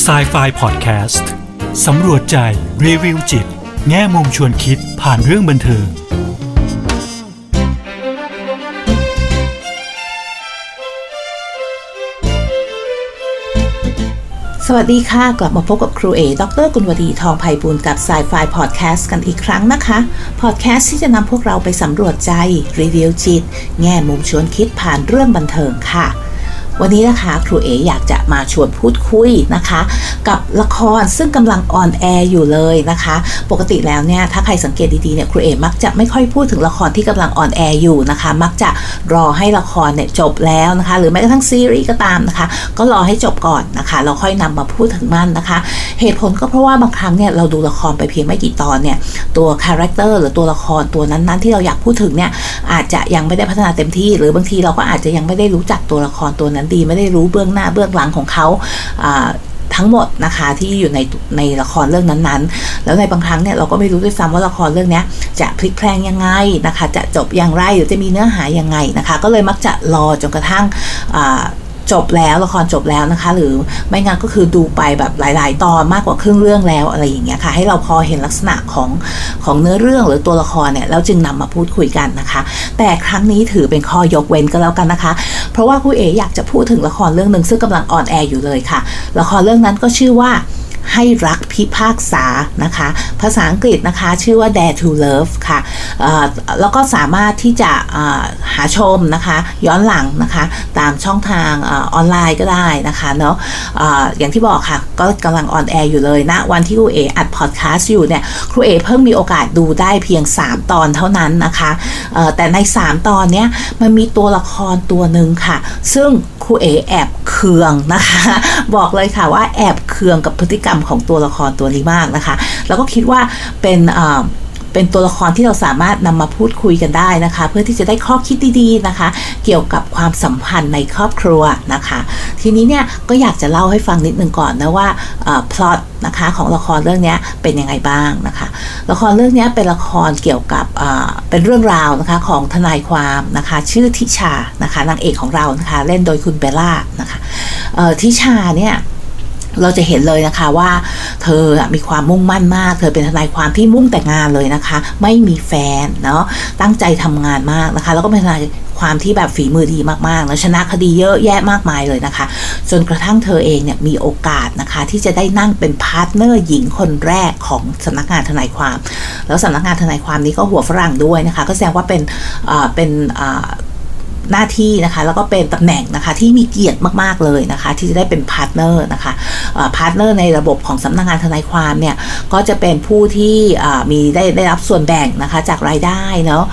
s i ไฟพอดแคสต์สำรวจใจ รีวิวจิต แง่มุมชวนคิดผ่านเรื่องบันเทิงสวัสดีค่ะ กลับมาพบกับครูเอ ดรกุลวดี ทองไพบูลกับ s ายไฟพอดแคสต์กันอีกครั้งนะคะ พอดแคสต์ที่จะนำพวกเราไปสำรวจใจ รีวิวจิต แง่มุมชวนคิดผ่านเรื่องบันเทิงค่ะ วันนี้นะคะครูเออยากจะมาชวนพูดคุยนะคะ กับละครซึ่งกำลัง on air อยู่เลยนะคะ ปกติแล้วเนี่ยถ้าใครสังเกตดีๆเนี่ยครูเอมักจะไม่ค่อยพูดถึงละครที่กำลัง on air อยู่นะคะ มักจะรอให้ละครเนี่ยจบแล้วนะคะ หรือแม้กระทั่งซีรีส์ก็ตามนะคะ ก็รอให้จบก่อนนะคะเราค่อยนำมาพูดถึงมันนะคะ เหตุผลก็เพราะว่าบางครั้งเนี่ยเราดูละครไปเพียงไม่กี่ตอนเนี่ยตัว character หรือตัวละครตัวนั้นๆ ที่เราอยากพูดถึงเนี่ยอาจจะยังไม่ได้พัฒนาเต็มที่ หรือบางทีเราก็อาจจะยังไม่ได้รู้จักตัวละครตัวนั้นดีไม่ได้รู้เบื้องหน้าเบื้องหลังของเขาทั้งหมดนะคะที่อยู่ในในละครเรื่องนั้นๆ แล้วในบางครั้งเนี่ยเราก็ไม่รู้ด้วยซ้ำว่าละครเรื่องนี้จะพลิกแพลงยังไงนะคะ จะจบอย่างไรหรือจะมีเนื้อหายังไงนะคะ ก็เลยมักจะรอจนกระทั่ง จบแล้วละครจบแล้วนะคะ หรือไม่งั้นก็คือดูไปแบบหลาย ๆ ตอนมากกว่าครึ่งเรื่องแล้วอะไรอย่างเงี้ยค่ะ ให้เราพอเห็นลักษณะของของเนื้อเรื่องหรือตัวละครเนี่ยแล้วจึงนำมาพูดคุยกันนะคะ แต่ครั้งนี้ถือเป็นข้อยกเว้นก็แล้วกันนะคะ เพราะว่าครูเออยากจะพูดถึงละครเรื่องหนึ่งซึ่งกำลัง on air อยู่เลยค่ะละครเรื่องนั้นก็ชื่อว่า ให้รักพิพากษานะคะ ภาษาอังกฤษนะคะ ชื่อว่า Dare to Love ค่ะแล้วก็สามารถที่จะหาชมนะคะ ย้อนหลังนะคะ ตามช่องทางออนไลน์ก็ได้นะคะเนาะอย่างที่บอกค่ะ ก็กำลัง on air อยู่เลยนะ วันที่ครูเออัดพอดแคสต์อยู่เนี่ยครูเอเพิ่งมีโอกาสดูได้เพียง 3 ตอนเท่านั้นนะคะแต่ใน 3 ตอนเนี้ยมันมีตัวละครตัวหนึ่งค่ะ ซึ่งครูเอแอบเคืองนะคะ บอกเลยค่ะว่าแอบเคืองกับพฤติกรรมของตัวละครตัวนี้มากนะคะ แล้วก็คิดว่าเป็นเป็นตัวละครที่เราสามารถนำมาพูดคุยกันได้นะคะ เพื่อที่จะได้ข้อคิดดีๆนะคะ เกี่ยวกับความสัมพันธ์ในครอบครัวนะคะ ทีนี้เนี่ยก็อยากจะเล่าให้ฟังนิดนึงก่อนนะว่าพล็อตนะคะของละครเรื่องนี้เป็นยังไงบ้างนะคะ ละครเรื่องนี้เป็นละครเกี่ยวกับเป็นเรื่องราวนะคะของทนายความนะคะชื่อทิชานะคะนางเอกของเรานะคะเล่นโดยคุณเบลล่านะคะทิชาเนี่ย เราจะเห็นเลยนะคะว่าเธอมีความมุ่งมั่นมาก เธอเป็นทนายความที่มุ่งแต่งานเลยนะคะ ไม่มีแฟนเนาะตั้งใจทำงานมากนะคะ แล้วก็เป็นทนายความที่แบบฝีมือดีมากๆแล้วชนะคดีเยอะแยะมากมายเลยนะคะ จนกระทั่งเธอเองเนี่ยมีโอกาสนะคะ ที่จะได้นั่งเป็น partner หญิงคนแรกของสำนักงานทนายความ แล้วสำนักงานทนายความนี้ก็หัวฝรั่งด้วยนะคะ ก็แสดงว่าเป็นเป็น หน้าที่นะคะ แล้วก็เป็นตำแหน่งนะคะที่มีเกียรติมากๆเลยนะคะ ที่จะได้เป็น partner นะคะ partner ในระบบของสำนักงานทนายความเนี่ยก็จะเป็นผู้ที่มีได้ได้รับส่วนแบ่งนะคะจากรายได้เนาะ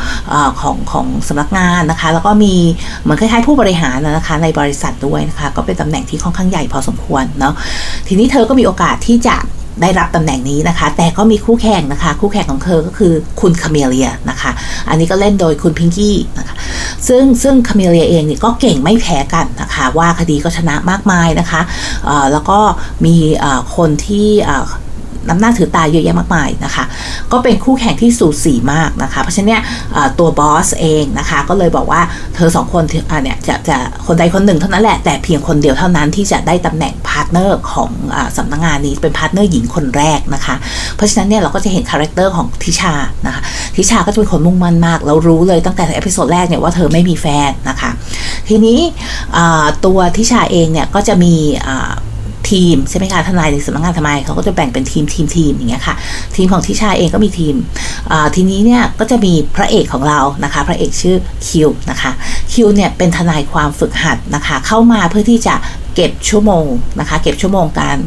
ของของสำนักงานนะคะ แล้วก็มีเหมือนคล้ายๆผู้บริหารนะคะในบริษัทด้วยนะคะ ก็เป็นตำแหน่งที่ค่อนข้างใหญ่พอสมควรเนาะทีนี้เธอก็มีโอกาสที่จะ ได้รับตำแหน่งนี้นะคะ แต่ก็มีคู่แข่งนะคะ คู่แข่งของเธอก็คือคุณคาเมเลียนะคะ อันนี้ก็เล่นโดยคุณพิงกี้นะคะซึ่งซึ่งคาเมเลียเองนี่ก็เก่งไม่แพ้กันนะคะ ว่าคดีก็ชนะมากมายนะคะแล้วก็มีคนที่ น้ำหน้าถือตาเยอะแยะมากมายนะคะ ก็เป็นคู่แข่งที่สูสีมากนะคะ เพราะฉะนั้นเนี่ยตัว boss เองนะคะ ก็เลยบอกว่าเธอสองคนเนี่ยจะจะคนใดคนหนึ่งเท่านั้นแหละ แต่เพียงคนเดียวเท่านั้นที่จะได้ตำแหน่ง partner ของสำนักงานนี้เป็น partner หญิงคนแรกนะคะ เพราะฉะนั้นเนี่ยเราก็จะเห็น character ของทิชานะคะทิชาก็จะเป็นคนมุ่งมั่นมาก เรารู้เลยตั้งแต่ episode แรกเนี่ยว่าเธอไม่มีแฟนนะคะ ทีนี้ตัวทิชาเองเนี่ยก็จะมี ทีมใช่ไหมคะทนายในสำนักงานทนายเขาก็จะแบ่งเป็นทีมทีมทีมอย่างเงี้ยค่ะ ทีมของทิชาเองก็มีทีมทีนี้เนี่ยก็จะมีพระเอกของเรานะคะ พระเอกชื่อคิวนะคะคิวเนี่ยเป็นทนายความฝึกหัดนะคะ เข้ามาเพื่อที่จะเก็บชั่วโมงนะคะ เก็บชั่วโมงการ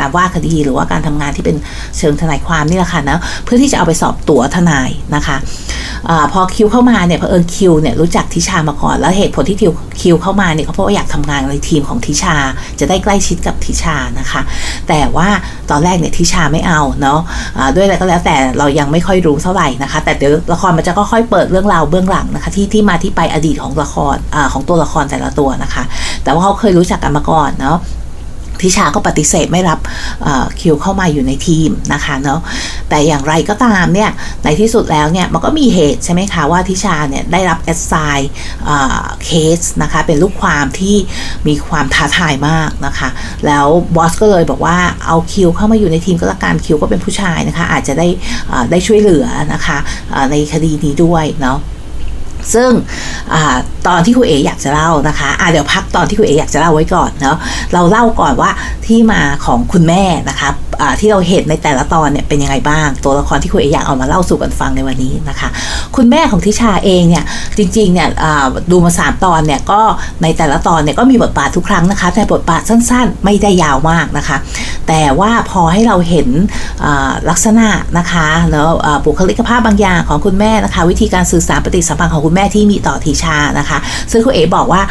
การว่าคดีหรือว่าการทำงานที่เป็นเชิงทนายความนี่แหละค่ะนะเพื่อที่จะเอาไปสอบตั๋วทนายนะคะอพอคิวเข้ามาเนี่ยเพอเอิญคิวเนี่ยรู้จักทิชามาก่อน แล้วเหตุผลที่คิวคิวเข้ามาเนี่ยเขาเพราะว่าอยากทำงานในทีมของทิชา จะได้ใกล้ชิดกับทิชานะคะ แต่ว่าตอนแรกเนี่ยทิชาไม่เอาเนาะะด้วยอะไรก็แล้วแต่เรายังไม่ค่อยรู้เท่าไหร่นะคะ แต่เดี๋ยวละครมันจะก็ค่อยเปิดเรื่องราวเบื้องหลังนะคะ ที่ที่มาที่ไปอดีตของละครอของตัวละครแต่ละตัวนะคะ แต่ว่าเขาเคยรู้จักกันมาก่อนเนาะ ทิชาก็ปฏิเสธไม่รับคิวเข้ามาอยู่ในทีมนะคะเนาะแต่อย่างไรก็ตามเนี่ยในที่สุดแล้วเนี่ยมันก็มีเหตุใช่ไหมคะว่าทิชาเนี่ยได้รับแอสไซน์เคสนะคะเป็นลูกความที่มีความท้าทายมากนะคะ แล้วบอสก็เลยบอกว่าเอาคิวเข้ามาอยู่ในทีมก็แล้วกันคิวก็เป็นผู้ชายนะคะอาจจะได้ได้ช่วยเหลือนะคะในคดีนี้ด้วยเนาะ ซึ่งอตอนที่คุณเออยากจะเล่านะคะะเดี๋ยวพักตอนที่คุณเออยากจะเล่าไว้ก่อนเนาะเราเล่าก่อนว่าที่มาของคุณแม่นะคะะที่เราเห็นในแต่ละตอนเนี่ยเป็นยังไงบ้าง ตัวละครที่คุณเออยากเอามาเล่าสู่กันฟังในวันนี้นะคะ คุณแม่ของทิชาเองเนี่ยจริงๆเนี่ยดูมาสามตอนเนี่ยก็ในแต่ละตอนเนี่ยก็มีบทบาททุกครั้งนะคะแต่บทบาทสั้นๆ ไม่ได้ยาวมากนะคะ แต่ว่าพอให้เราเห็นลักษณะนะคะแล้วบุคลิกภาพบางอย่างของคุณแม่นะคะ วิธีการสื่อสารปฏิสัมพันธ์ของคุณแม่ที่มีต่อทิชานะคะ ซึ่งคุณเอ๋บอกว่า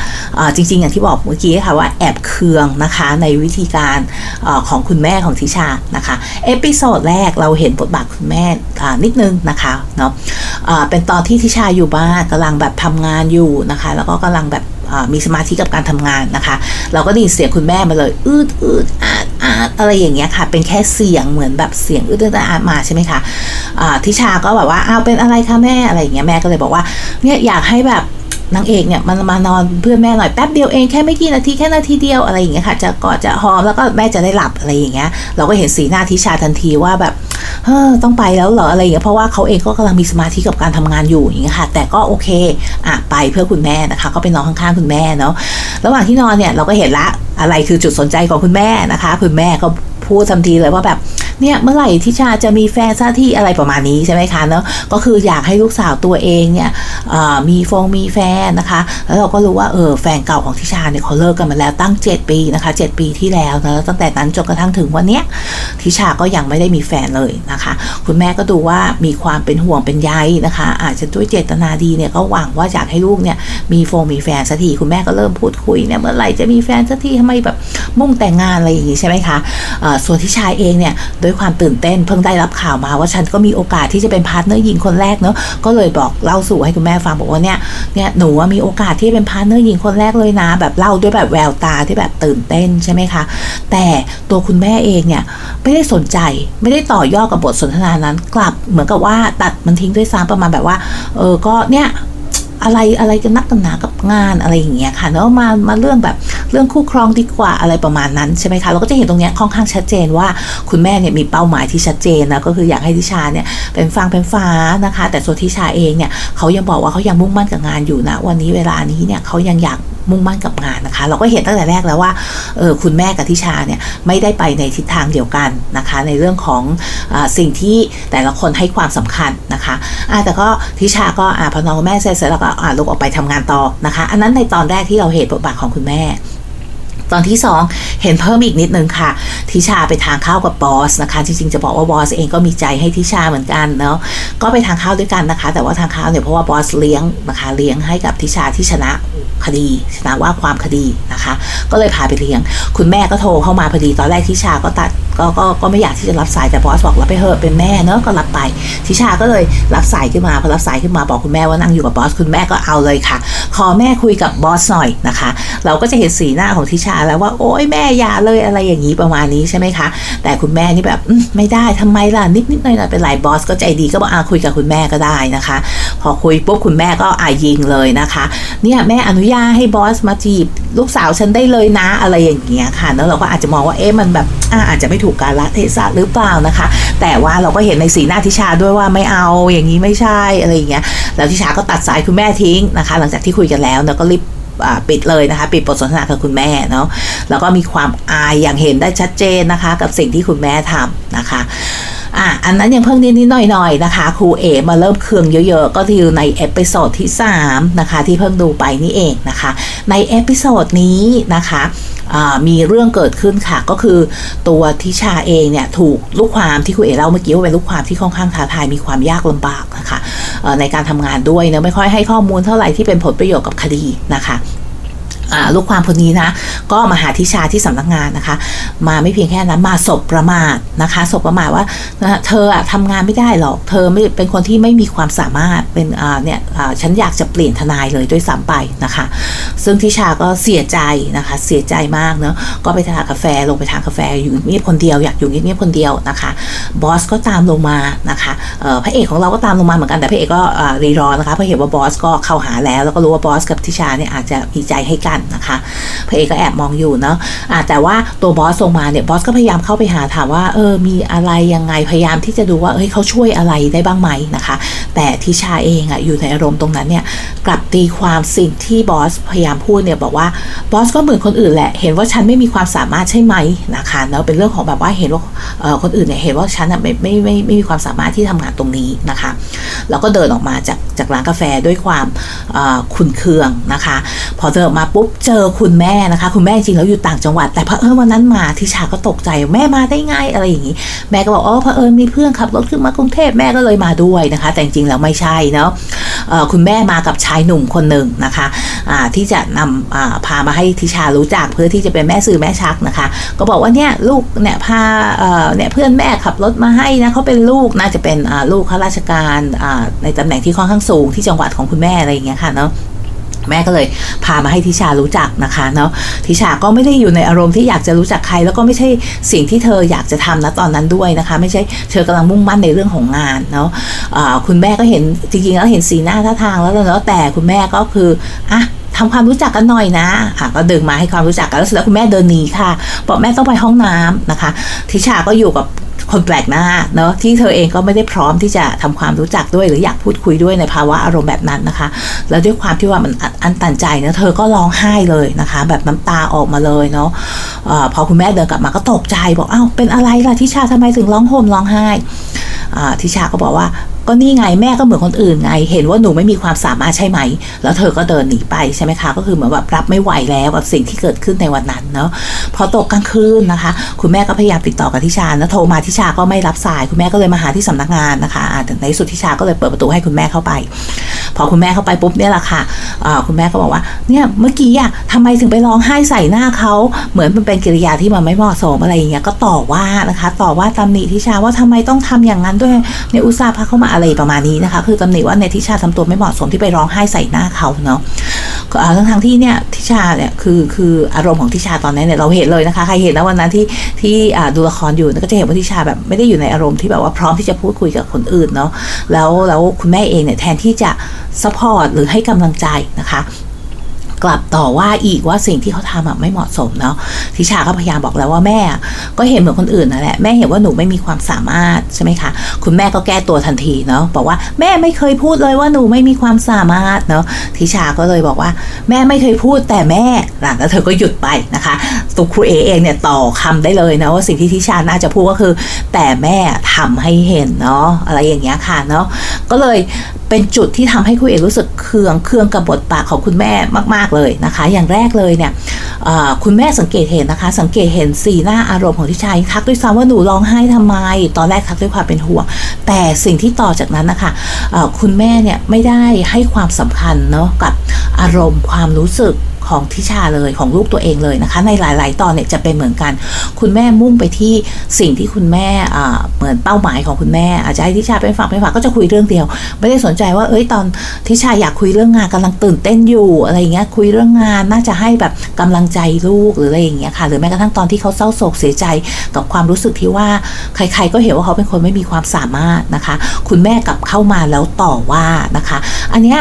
จริง ๆ อย่างที่บอกเมื่อกี้ค่ะว่าแอบเคืองนะคะในวิธีการอของคุณแม่ของทิชานะคะepisode แรกเราเห็นบทบาทคุณแม่นิดนึงนะคะเนาะเป็นตอนที่ทิชาอยู่บ้านกำลังแบบทำงานอยู่นะคะ แล้วก็กำลังแบบ มีสมาธิกับการทำงานนะคะ เราก็ได้ยินเสียงคุณแม่มาเลยอืดอืดอาดอาดอะไรอย่างเงี้ยค่ะ เป็นแค่เสียงเหมือนแบบเสียงอืดอืดอาดมาใช่ไหมคะทิชาก็แบบว่าเอาเป็นอะไรคะแม่อะไรอย่างเงี้ยแม่ก็เลยบอกว่าเนี่ยอยากให้แบบ นางเอกเนี่ยมานอนเป็นเพื่อนแม่หน่อยแป๊บเดียวเองแค่ไม่กี่นาทีแค่นาทีเดียวอะไรอย่างเงี้ยค่ะจะกอดจะหอมแล้วก็แม่จะได้หลับอะไรอย่างเงี้ยเราก็เห็นสีหน้าทิชาทันทีว่าแบบเฮ้อต้องไปแล้วเหรออะไรอย่างเงี้ยเพราะว่าเขาเองก็กำลังมีสมาธิกับการทำงานอยู่อย่างเงี้ยค่ะ แต่ก็โอเคอะไปเพื่อคุณแม่นะคะ ก็ไปนอนข้างๆคุณแม่เนาะระหว่างที่นอนเนี่ยเราก็เห็นละอะไรคือจุดสนใจของคุณแม่นะคะ คุณแม่ก็พูดทันทีเลยว่าแบบ เนี่ยเมื่อไหร่ทิชาจะมีแฟนซะที่อะไรประมาณนี้ใช่ไหมคะเนาะก็คืออยากให้ลูกสาวตัวเองเนี่ยมีฟงมีแฟนนะคะ แล้วเราก็รู้ว่าเออแฟนเก่าของทิชาเนี่ยเขาเลิกกันมาแล้วตั้ง 7 ปีนะคะ 7 ปีที่แล้วนะตั้งแต่นั้นจนกระทั่งถึงวันเนี้ยทิชาก็ยังไม่ได้มีแฟนเลยนะคะ คุณแม่ก็ดูว่ามีความเป็นห่วงเป็นใยนะคะ อาจจะด้วยเจตนาดีเนี่ยก็หวังว่าอยากให้ลูกเนี่ยมีฟงมีแฟนสักทีคุณแม่ก็เริ่มพูดคุยเนี่ยเมื่อไหร่จะมีแฟนสักทีทำไมแบบมุ่งแต่งานอะไรอย่างงี้ใช่ไหมคะส่วนทิชาเองเนี่ยด้วยความตื่นเต้น เพิ่งได้รับข่าวมาว่าฉันก็มีโอกาสที่จะเป็น partner หญิงคนแรกเนาะก็เลยบอกเล่าสู่ให้คุณแม่ฟังบอกว่าเนี่ยเนี่ยหนูว่ามีโอกาสที่เป็น partner หญิงคนแรกเลยนะ แบบเล่าด้วยแบบแววตาที่แบบตื่นเต้นใช่ไหมคะแต่ตัวคุณแม่เองเนี่ยไม่ได้สนใจไม่ได้ต่อยอดกับบทสนทนานั้น กลับเหมือนกับว่าตัดมันทิ้งด้วยซ้ำประมาณแบบว่าเออก็เนี่ย อะไรอะไรกันนักกันหนากับงานอะไรอย่างเงี้ยค่ะเนาะมามาเรื่องแบบเรื่องคู่ครองดีกว่าอะไรประมาณนั้นใช่ไหมคะเราก็จะเห็นตรงเนี้ยค่อนข้างชัดเจนว่าคุณแม่เนี่ยมีเป้าหมายที่ชัดเจนนะก็คืออยากให้ทิชาเนี่ยเป็นฟังเป็นฟ้านะคะ แต่ส่วนทิชาเองเนี่ยเขายังบอกว่าเขายังมุ่งมั่นกับงานอยู่นะวันนี้เวลานี้เนี่ยเขายังอยาก มุ่งมั่นกับงานนะคะ เราก็เห็นตั้งแต่แรกแล้วว่าเออคุณแม่กับทิชาเนี่ยไม่ได้ไปในทิศทางเดียวกันนะคะ ในเรื่องของอสิ่งที่แต่ละคนให้ความสำคัญนะคะะแต่ก็ทิชาก็อ่าพอน้องแม่เสร็จแล้วก็ลูกออกไปทำงานต่อนะคะ อันนั้นในตอนแรกที่เราเห็นบทบาทของคุณแม่ ตอนที่ 2 เห็นเพิ่มอีกนิดนึงค่ะทิชาไปทานข้าวกับบอสนะคะจริงๆจะบอกว่าบอสเองก็มีใจให้ทิชาเหมือนกันเนาะก็ไปทานข้าวด้วยกันนะคะ แต่ว่าทานข้าวเนี่ยเพราะว่าบอสเลี้ยงนะคะเลี้ยงให้กับทิชาที่ชนะคดีชนะว่าความคดีนะคะ ก็เลยพาไปเลี้ยง คุณแม่ก็โทรเข้ามาพอดีตอนแรกทิชาก็ตัด ก็ก็ก็ไม่อยากที่จะรับสายแต่บอสบอกรับไปเถอะเป็นแม่เนอะก็รับไปทิชาก็เลยรับสายขึ้นมาพอรับสายขึ้นมาบอกคุณแม่ว่านั่งอยู่กับบอสคุณแม่ก็เอาเลยค่ะ ขอแม่คุยกับบอสหน่อยนะคะ เราก็จะเห็นสีหน้าของทิชาแล้วว่าโอ้ยแม่อย่าเลยอะไรอย่างนี้ประมาณนี้ใช่ไหมคะ แต่คุณแม่นี่แบบไม่ได้ทำไมล่ะนิดนิดหน่อยหน่อยเป็นไรบอสก็ใจดีก็บอกอาคุยกับคุณแม่ก็ได้นะคะ พอคุยปุ๊บคุณแม่ก็อายิงเลยนะคะเนี่ยแม่อนุญาตให้บอสมาจีบลูกสาวฉันได้เลยนะอะไรอย่างเงี้ยค่ะแล้วเราก็อาจจะมองว่าเอ๊ะมันแบบอาจจะไม่ถูกกาลเทศะหรือเปล่านะคะ แต่ว่าเราก็เห็นในสีหน้าทิชาด้วยว่าไม่เอาอย่างนี้ไม่ใช่อะไรอย่างเงี้ยแล้วทิชาก็ตัดสายคุณแม่ทิ้งนะคะ หลังจากที่คุยกันแล้วแล้วก็รีบปิดเลยนะคะ ปิดบทสนทนากับคุณแม่เนาะแล้วก็มีความอายอย่างเห็นได้ชัดเจนนะคะ กับสิ่งที่คุณแม่ทำนะคะอะอันนั้นยังเพิ่งนิดๆหน่อยๆนะคะครูเอมาเริ่มเคืองเยอะๆ ก็คือใน episode ที่ 3 นะคะ ที่เพิ่งดูไปนี่เองนะคะ ใน episode นี้นะคะ มีเรื่องเกิดขึ้นค่ะ ก็คือตัวทิชาเองเนี่ยถูกลูกความที่ครูเอเล่าเมื่อกี้ว่าเป็นลูกความที่ค่อนข้างท้าทายมีความยากลำบากนะคะในการทำงานด้วยเนะไม่ค่อยให้ข้อมูลเท่าไหร่ที่เป็นผลประโยชน์กับคดีนะคะ ลูกความคนนี้นะ ก็มาหาทิชาที่สำนักงานนะคะ มาไม่เพียงแค่นั้นมาศพประมาทนะคะศพประมาทว่าเธออะทำงานไม่ได้หรอก เธอไม่เป็นคนที่ไม่มีความสามารถเป็นเนี่ยฉันอยากจะเปลี่ยนทนายเลยด้วยซ้ำไปนะคะ ซึ่งทิชาก็เสียใจนะคะ เสียใจมากเนาะก็ไปทานกาแฟลงไปทานกาแฟอยู่เงียบคนเดียวอยากอยู่เงียบคนเดียวนะคะบอสก็ตามลงมานะคะพระเอกของเราก็ตามลงมาเหมือนกันแต่พระเอกก็รีรอนะคะเพราะเห็นว่าบอสก็เข้าหาแล้วแล้วก็รู้ว่าบอสกับทิชาเนี่ยอาจจะมีใจให้กันนะคะพระเอกก็แอบมองอยู่เนาะะแต่ว่าตัวบอสลงมาเนี่ยบอสก็พยายามเข้าไปหาถามว่าเออมีอะไรยังไงพยายามที่จะดูว่าเฮ้ยเขาช่วยอะไรได้บ้างไหมนะคะ แต่ทิชาเองอะอยู่ในอารมณ์ตรงนั้นเนี่ยกลับตีความสิ่งที่บอสพยายามพูดเนี่ยบอกว่าบอสก็เหมือนคนอื่นแหละ เห็นว่าฉันไม่มีความสามารถใช่ไหมนะคะเนาะเป็นเรื่องของแบบว่าเห็นว่าคนอื่นเนี่ยเห็นว่าฉันอะไม่ไม่ไม่ไม่มีความสามารถที่ทำงานตรงนี้นะคะแล้วก็เดินออกมาจากจากร้านกาแฟด้วยความขุนเคืองนะคะ พอเดินออกมาปุ๊บเจอคุณแม่นะคะ คุณแม่จริงแล้วอยู่ต่างจังหวัด แต่พอเออวันนั้นมาทิชาก็ตกใจแม่มาได้ไงอะไรอย่างนี้ แม่ก็บอกอ๋อพอเออมีเพื่อนขับรถขึ้นมากรุงเทพแม่ก็เลยมาด้วยนะคะ แต่จริงแล้วไม่ใช่เนาะคุณแม่มากับชายหนุ่มคนหนึ่งนะคะะที่จะนำพามาให้ทิชารู้จักเพื่อที่จะเป็นแม่สื่อแม่ชักนะคะ ก็บอกว่าเนี่ยลูกเนี่ยพาเนี่ยเพื่อนแม่ขับรถมาให้นะเขาเป็นลูกน่าจะเป็นลูกข้าราชการในตำแหน่งที่ค่อนข้างสูงที่จังหวัดของคุณแม่อะไรอย่างเงี้ยค่ะเนาะ แม่ก็เลยพามาให้ทิชารู้จักนะคะเนาะทิชาก็ไม่ได้อยู่ในอารมณ์ที่อยากจะรู้จักใคร แล้วก็ไม่ใช่สิ่งที่เธออยากจะทำนะตอนนั้นด้วยนะคะ ไม่ใช่เธอกำลังมุ่งมั่นในเรื่องของงานเนาะะคุณแม่ก็เห็นจริงๆแล้วเห็นสีหน้าท่าทางแล้วแล้วแต่คุณแม่ก็คืออะทำความรู้จักกันหน่อยนะอะก็ดึงมาให้ความรู้จักกันแล้วเสร็จแล้วคุณแม่เดินหนีค่ะบอกแม่ต้องไปห้องน้ำนะคะ ทิชาก็อยู่กับ คนแปลกหน้าเนาะที่เธอเองก็ไม่ได้พร้อมที่จะทำความรู้จักด้วยหรืออยากพูดคุยด้วยในภาวะอารมณ์แบบนั้นนะคะ แล้วด้วยความที่ว่ามันอันตันใจเนะเธอก็ร้องไห้เลยนะคะ แบบน้ำตาออกมาเลยเนาะะพอคุณแม่เดินกลับมาก็ตกใจบอกอ้าวเป็นอะไรล่ะทิชาทำไมถึงร้องห่มร้องไห้ทิชาก็บอกว่า ก็นี่ไงแม่ก็เหมือนคนอื่นไง เห็นว่าหนูไม่มีความสามารถใช่ไหม แล้วเธอก็เดินหนีไปใช่ไหมคะ ก็คือเหมือนแบบรับไม่ไหวแล้วกับสิ่งที่เกิดขึ้นในวันนั้นเนาะ พอตกกลางคืนนะคะ คุณแม่ก็พยายามติดต่อกับทิชาแล้วโทรมาทิชาก็ไม่รับสาย คุณแม่ก็เลยมาหาที่สำนักงานนะคะแต่ในสุดทิชาก็เลยเปิดประตูให้คุณแม่เข้าไป พอคุณแม่เข้าไปปุ๊บเนี่ยแหละค่ะคุณแม่ก็บอกว่า เนี่ยเมื่อกี้อะทำไมถึงไปร้องไห้ใส่หน้าเขาเหมือนมันเป็นกิริยาที่มันไม่เหมาะสมอะไรอย่างเงี้ย ก็ต่อว่านะคะ ต่อว่าตำหนิทิชาว่าทำไมต้องทำอย่างนั้นด้วยในอุตสาห์พาเข้ามาอะไรประมาณนี้นะคะ คือตำหนิว่าเนทิชาทำตัวไม่เหมาะสมที่ไปร้องไห้ใส่หน้าเขาเนาะทั้งทางที่เนี่ยทิชาเนี่ยคือคืออารมณ์ของทิชาตอนนั้นเนี่ยเราเห็นเลยนะคะใครเห็นแล้ววันนั้นที่ที่ดูละครอยู่ก็จะเห็นว่าทิชาแบบไม่ได้อยู่ในอารมณ์ที่แบบว่าพร้อมที่จะพูดคุยกับคนอื่นเนาะแล้วแล้วคุณแม่เองเนี่ยแทนที่จะ support หรือให้กำลังใจนะคะ กลับต่อว่าอีกว่าสิ่งที่เขาทำอะไม่เหมาะสมเนาะทิชาก็พยายามบอกแล้วว่าแม่ ก็เห็นเหมือนคนอื่นนั่นแหละแม่เห็นว่าหนูไม่มีความสามารถใช่ไหมคะคุณแม่ก็แก้ตัวทันทีเนาะบอกว่าแม่ไม่เคยพูดเลยว่าหนูไม่มีความสามารถเนาะทิชาก็เลยบอกว่า แม่ไม่เคยพูดแต่แม่หลังแล้วเธอก็หยุดไปนะคะตัวครูเอเองเนี่ยต่อคำได้เลยนะว่าสิ่งที่ทิชาน่าจะพูดก็คือ แต่แม่ทำให้เห็นเนาะอะไรอย่างเงี้ยค่ะเนาะก็เลยเป็นจุดที่ทำให้คุณเอกรู้สึกเคืองเคืองกับบทบาทของคุณแม่มากๆเลยนะคะ อย่างแรกเลยเนี่ยคุณแม่สังเกตเห็นนะคะ สังเกตเห็นสีหน้าอารมณ์ของทิชายทักด้วยซ้ำว่าหนูร้องไห้ทำไม ตอนแรกทักด้วยความเป็นห่วงแต่สิ่งที่ต่อจากนั้นนะคะคุณแม่เนี่ยไม่ได้ให้ความสำคัญเนาะกับอารมณ์ความรู้สึก ของทิชาเลยของลูกตัวเองเลยนะคะ ในหลาย ๆ ตอนเนี่ยจะเป็นเหมือนกัน คุณแม่มุ่งไปที่สิ่งที่คุณแม่เหมือนเป้าหมายของคุณแม่ อาจจะให้ทิชาเป็นฝั่งเป็นฝั่งก็จะคุยเรื่องเดียว ไม่ได้สนใจว่าเอ้ยตอนทิชาอยากคุยเรื่องงานกำลังตื่นเต้นอยู่อะไรเงี้ยคุยเรื่องงานน่าจะให้แบบกำลังใจลูกหรืออะไรอย่างเงี้ยค่ะ หรือแม้กระทั่งตอนที่เขาเศร้าโศกเสียใจกับความรู้สึกที่ว่าใคร ๆ ก็เห็นว่าเขาเป็นคนไม่มีความสามารถนะคะ คุณแม่กลับเข้ามาแล้วต่อว่านะคะ อันเนี้ย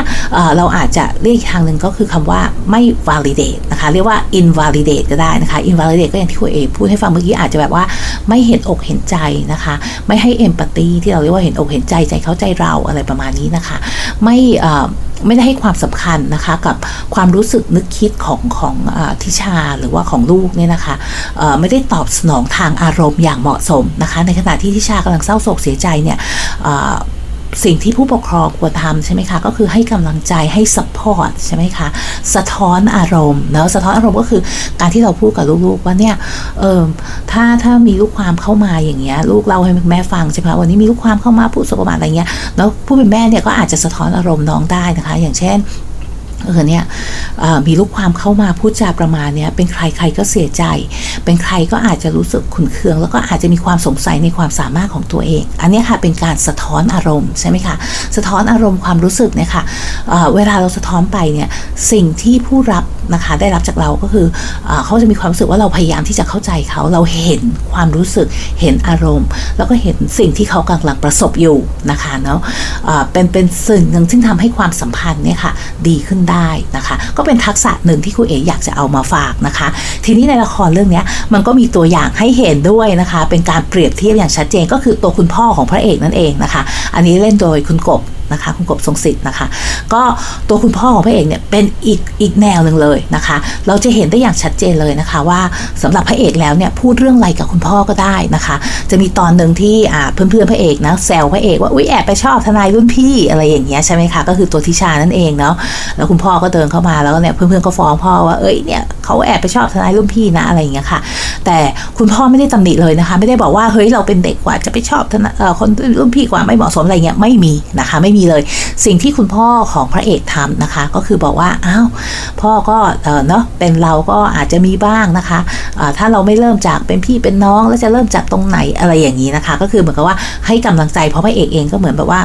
เราอาจจะเรียกทางหนึ่งก็คือคำว่าไม่ validate นะคะ เรียกว่า invalidate ก็ได้นะคะ invalidate ก็อย่างที่คุณเอพูดให้ฟังเมื่อกี้อาจจะแบบว่าไม่เห็นอกเห็นใจนะคะ ไม่ให้ empathy ที่เราเรียกว่าเห็นอกเห็นใจใจเข้าใจเราอะไรประมาณนี้นะคะ ไม่ไม่ได้ให้ความสำคัญนะคะกับความรู้สึกนึกคิดของของอทิชาหรือว่าของลูกเนี่ยนะคะไม่ได้ตอบสนองทางอารมณ์อย่างเหมาะสมนะคะ ในขณะที่ทิชากำลังเศร้าโศกเสียใจเนี่ย สิ่งที่ผู้ปกครองควรทำใช่ไหมคะ ก็คือให้กำลังใจให้สปอร์ตใช่ไหมคะ สะท้อนอารมณ์แล้วสะท้อนอารมณ์ก็คือการที่เราพูดกับลูกๆว่าเนี่ยเออถ้าถ้ามีลูกความเข้ามาอย่างเงี้ยลูกเราให้แม่ฟังใช่ไหมวันนี้มีลูกความเข้ามาพูดสบประมาทอะไรเงี้ยแล้วผู้เป็นแม่เนี่ยก็อาจจะสะท้อนอารมณ์น้องได้นะคะ อย่างเช่น เออเนี่ยมีลูกความเข้ามาพูดจาประมาณเนี้เป็นใครใครก็เสียใจ เป็นใครก็อาจจะรู้สึกขุนเคือง แล้วก็อาจจะมีความสงสัยในความสามารถของตัวเอง อันนี้ค่ะเป็นการสะท้อนอารมณ์ใช่ไหมคะสะท้อนอารมณ์ความรู้สึกเนี่ยค่ะเวลาเราสะท้อนไปเนี่ยสิ่งที่ผู้รับนะคะได้รับจากเราก็คืออเขาจะมีความรู้สึกว่าเราพยายามที่จะเข้าใจเขาเราเห็นความรู้สึกเห็นอารมณ์ แล้วก็เห็นสิ่งที่เขากำลังประสบอยู่นะคะเนาะเป็นเป็นสิ่งหนึ่งซึ่งทำให้ความสัมพันธ์เนี่ยค่ะดีขึ้นได้นะคะ ก็เป็นทักษะหนึ่งที่ครูเอ๋อยากจะเอามาฝากนะคะ ทีนี้ในละครเรื่องนี้มันก็มีตัวอย่างให้เห็นด้วยนะคะ เป็นการเปรียบเทียบอย่างชัดเจนก็คือตัวคุณพ่อของพระเอกนั่นเองนะคะ อันนี้เล่นโดยคุณกบ นะคะ คุณกบทรงสิทธิ์นะคะ ก็ตัวคุณพ่อของพระเอกเนี่ยเป็นอีกอีกแนวหนึ่งเลยนะคะ เราจะเห็นได้อย่างชัดเจนเลยนะคะ ว่าสำหรับพระเอกแล้วเนี่ยพูดเรื่องอะไรกับคุณพ่อก็ได้นะคะ จะมีตอนหนึ่งที่อ่าเพื่อนๆพระเอกนะแซวพระเอกว่าอุ้ยแอบไปชอบทนายรุ่นพี่อะไรอย่างเงี้ยใช่ไหมคะก็คือตัวทิชานั่นเองเนาะแล้วคุณพ่อก็เดินเข้ามาแล้วเนี่ยเพื่อนๆก็ฟ้องพ่อว่าเอ้ยเนี่ยเขาแอบไปชอบทนายรุ่นพี่นะอะไรอย่างเงี้ยค่ะ แต่คุณพ่อไม่ได้ตำหนิเลยนะคะ ไม่ได้บอกว่าเฮ้ยเราเป็นเด็กกว่าจะไปชอบทนายคนรุ่นพี่กว่าไม่เหมาะสมอะไรเงี้ยไม่มีนะคะไม่มีเลย สิ่งที่คุณพ่อของพระเอกทำนะคะ ก็คือบอกว่าอ้าวพ่อก็เนาะเป็นเราก็อาจจะมีบ้างนะคะะถ้าเราไม่เริ่มจากเป็นพี่เป็นน้องแล้วจะเริ่มจากตรงไหนอะไรอย่างนี้นะคะ ก็คือเหมือนกับว่าให้กำลังใจเพราะพระเอกเองก็เหมือนแบบว่า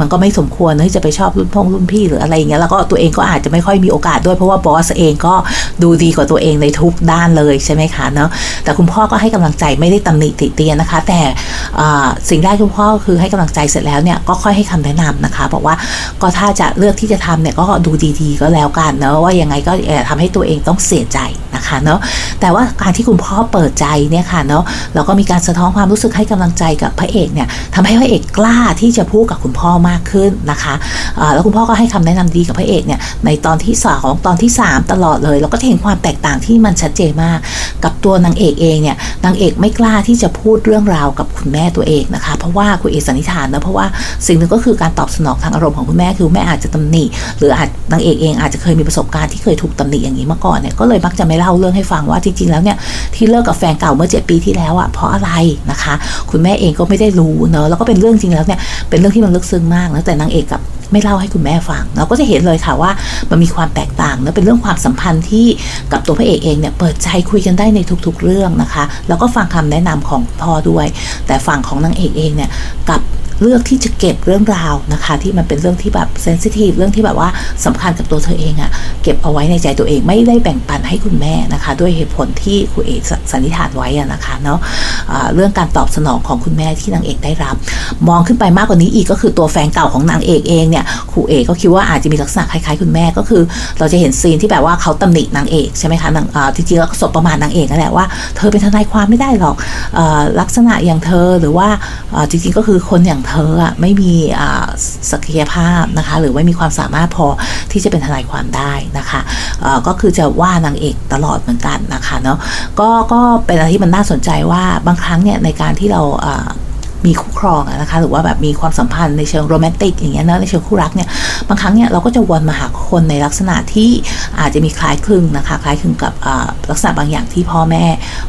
มันก็ไม่สมควรที่จะไปชอบรุ่นพงรุ่นพี่หรืออะไรอย่างเงี้ยแล้วก็ตัวเองก็อาจจะไม่ค่อยมีโอกาสด้วยเพราะว่าบอสเองก็ดูดีกว่าตัวเองในทุกด้านเลยใช่ไหมคะเนาะแต่คุณพ่อก็ให้กำลังใจไม่ได้ตำหนิติเตียนนะคะ แต่สิ่งแรกคุณพ่อคือให้กำลังใจเสร็จแล้วเนี่ยก็ค่อยให้คำแนะนำนะคะบอกว่าก็ถ้าจะเลือกที่จะทำเนี่ยก็ดูดีๆ ก็แล้วกันเนาะว่ายังไงก็ทำให้ตัวเองต้องเสียใจนะคะเนาะแต่ว่าการที่คุณพ่อเปิดใจเนี่ยค่ะเนาะเราก็มีการสะท้อนความรู้สึกให้กำลังใจกับพระเอกเนี่ยทำให้พระเอกกล้าที่จะพูดกับคุณพ่อมากขึ้นนะคะแล้วคุณพ่อก็ให้คำแนะนำดีกับพระเอกเนี่ยในตอนที่สองตอนที่ 3 ตลอดเลยเราก็เห็นความแตกต่างที่มันชัดเจนมาก กับตัวนางเอกเองเนี่ยนางเอกไม่กล้าที่จะพูดเรื่องราวกับคุณแม่ตัวเองนะคะ เพราะว่าคุณเอกสันนิษฐานนะเพราะว่าสิ่งหนึ่งก็คือการตอบสนองทางอารมณ์ของคุณแม่คือแม่อาจจะตำหนิหรืออาจนางเอกเองอาจจะเคยมีประสบการณ์ที่เคยถูกตำหนิอย่างนี้มาก่อนเนี่ยก็เลยมักจะไม่เล่าเรื่องให้ฟังว่าจริงๆแล้วเนี่ยที่เลิกกับแฟนเก่าเมื่อเจ็ดปีที่แล้วอะเพราะอะไรนะคะ คุณแม่เองก็ไม่ได้รู้เนอะแล้วก็เป็นเรื่องจริงแล้วเนี่ยเป็นเรื่องที่มันลึกซึ้งมากนะแต่นางเอกกับไม่เล่าให้คุณแม่ฟัง เราก็จะเห็นเลยค่ะว่ามันมีความแตกต่างแนะเป็นเรื่องความสัมพันธ์ที่กับตัวพระเอกเองเนี่ยเปิดใจคุยกันได้ในทุกๆเรื่องนะคะ แล้วก็ฟังคำแนะนำของพ่อด้วย แต่ฝั่งของนางเอกเองเนี่ยกับ เลือกที่จะเก็บเรื่องราวนะคะ ที่มันเป็นเรื่องที่แบบเซนซิทีฟเรื่องที่แบบว่าสำคัญกับตัวเธอเองอะเก็บเอาไว้ในใจตัวเองไม่ได้แบ่งปันให้คุณแม่นะคะ ด้วยเหตุผลที่คุณเอกสันนิษฐานไว้อะนะคะเนาะะเรื่องการตอบสนองของคุณแม่ที่นางเอกได้รับ มองขึ้นไปมากกว่านี้อีกก็คือตัวแฟนเก่าของนางเอกเองเนี่ยครูเอกก็คิดว่าอาจจะมีลักษณะคล้ายๆคุณแม่ก็คือ เราจะเห็นซีนที่แบบว่าเขาตำหนินางเอกใช่ไหมคะนางจริงๆแล้วสบประมาณนางเอกนั่นแหละว่าเธอเป็นทนายความไม่ได้หรอกลักษณะอย่างเธอหรือว่าจริงๆก็คือคนอย่างเธออะไม่มีศักยภาพนะคะ หรือไม่มีความสามารถพอที่จะเป็นทนายความได้นะคะก็คือจะว่านางเอกตลอดเหมือนกันนะคะเนาะก็ก็เป็นอะไรที่มันน่าสนใจว่าบางครั้งเนี่ยในการที่เรา มีคู่ครองนะคะหรือว่าแบบมีความสัมพันธ์ในเชิงโรแมนติกอย่างเงี้ยนะในเชิงคู่รักเนี่ยบางครั้งเนี่ยเราก็จะวนมาหาคนในลักษณะที่อาจจะมีคล้ายคลึงนะคะ คล้ายคลึงกับลักษณะบางอย่างที่พ่อแม่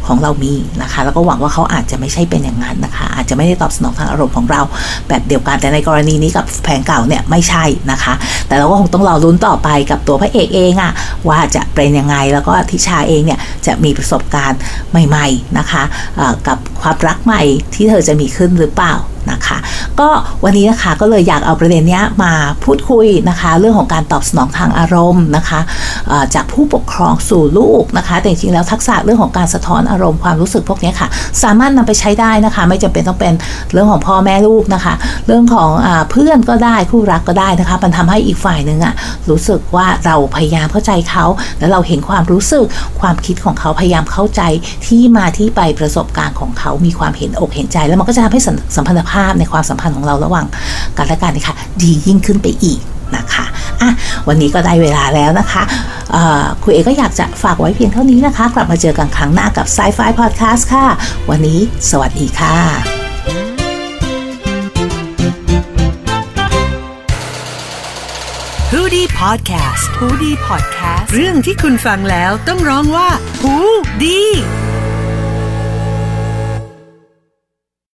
ของเรามีนะคะ แล้วก็หวังว่าเขาอาจจะไม่ใช่เป็นอย่างนั้นนะคะ อาจจะไม่ได้ตอบสนองทางอารมณ์ของเรา แบบเดียวกันแต่ในกรณีนี้กับแผงเก่าเนี่ยไม่ใช่นะคะ แต่เราก็คงต้องรอรุ้นต่อไปกับตัวพระเอกเองอะว่าจะเป็นยังไงแล้วก็ทิชาเองเนี่ยจะมีประสบการณ์ใหม่ ๆนะคะกับความรักใหม่ที่เธอจะมีขึ้นหรือเปล่า นะคะ ก็วันนี้นะคะก็เลยอยากเอาประเด็นนี้มาพูดคุยนะคะ เรื่องของการตอบสนองทางอารมณ์นะคะจากผู้ปกครองสู่ลูกนะคะ แต่จริงๆแล้วทักษะเรื่องของการสะท้อนอารมณ์ความรู้สึกพวกนี้ค่ะ สามารถนำไปใช้ได้นะคะ ไม่จำเป็นต้องเป็นเรื่องของพ่อแม่ลูกนะคะ เรื่องของอเพื่อนก็ได้คู่รักก็ได้นะคะ มันทำให้อีกฝ่ายหนึ่งอะรู้สึกว่าเราพยายามเข้าใจเขา แล้วเราเห็นความรู้สึกความคิดของเขาพยายามเข้าใจที่มาที่ไปประสบการณ์ของเขา มีความเห็นอกเห็นใจ แล้วมันก็จะทำให้สัมพันธภาพในความสัมพันธ์ของเราระหว่างกันและกันนะคะดียิ่งขึ้นไปอีกนะคะอะวันนี้ก็ได้เวลาแล้วนะคะคุณเอก็อยากจะฝากไว้เพียงเท่านี้นะคะ กลับมาเจอกันครั้งหน้ากับ Sci-Fi Podcast ค่ะ วันนี้สวัสดีค่ะฮูดี้พอดแคสต์ฮูดี้พอดแคสต์ เรื่องที่คุณฟังแล้วต้องร้องว่าฮูดี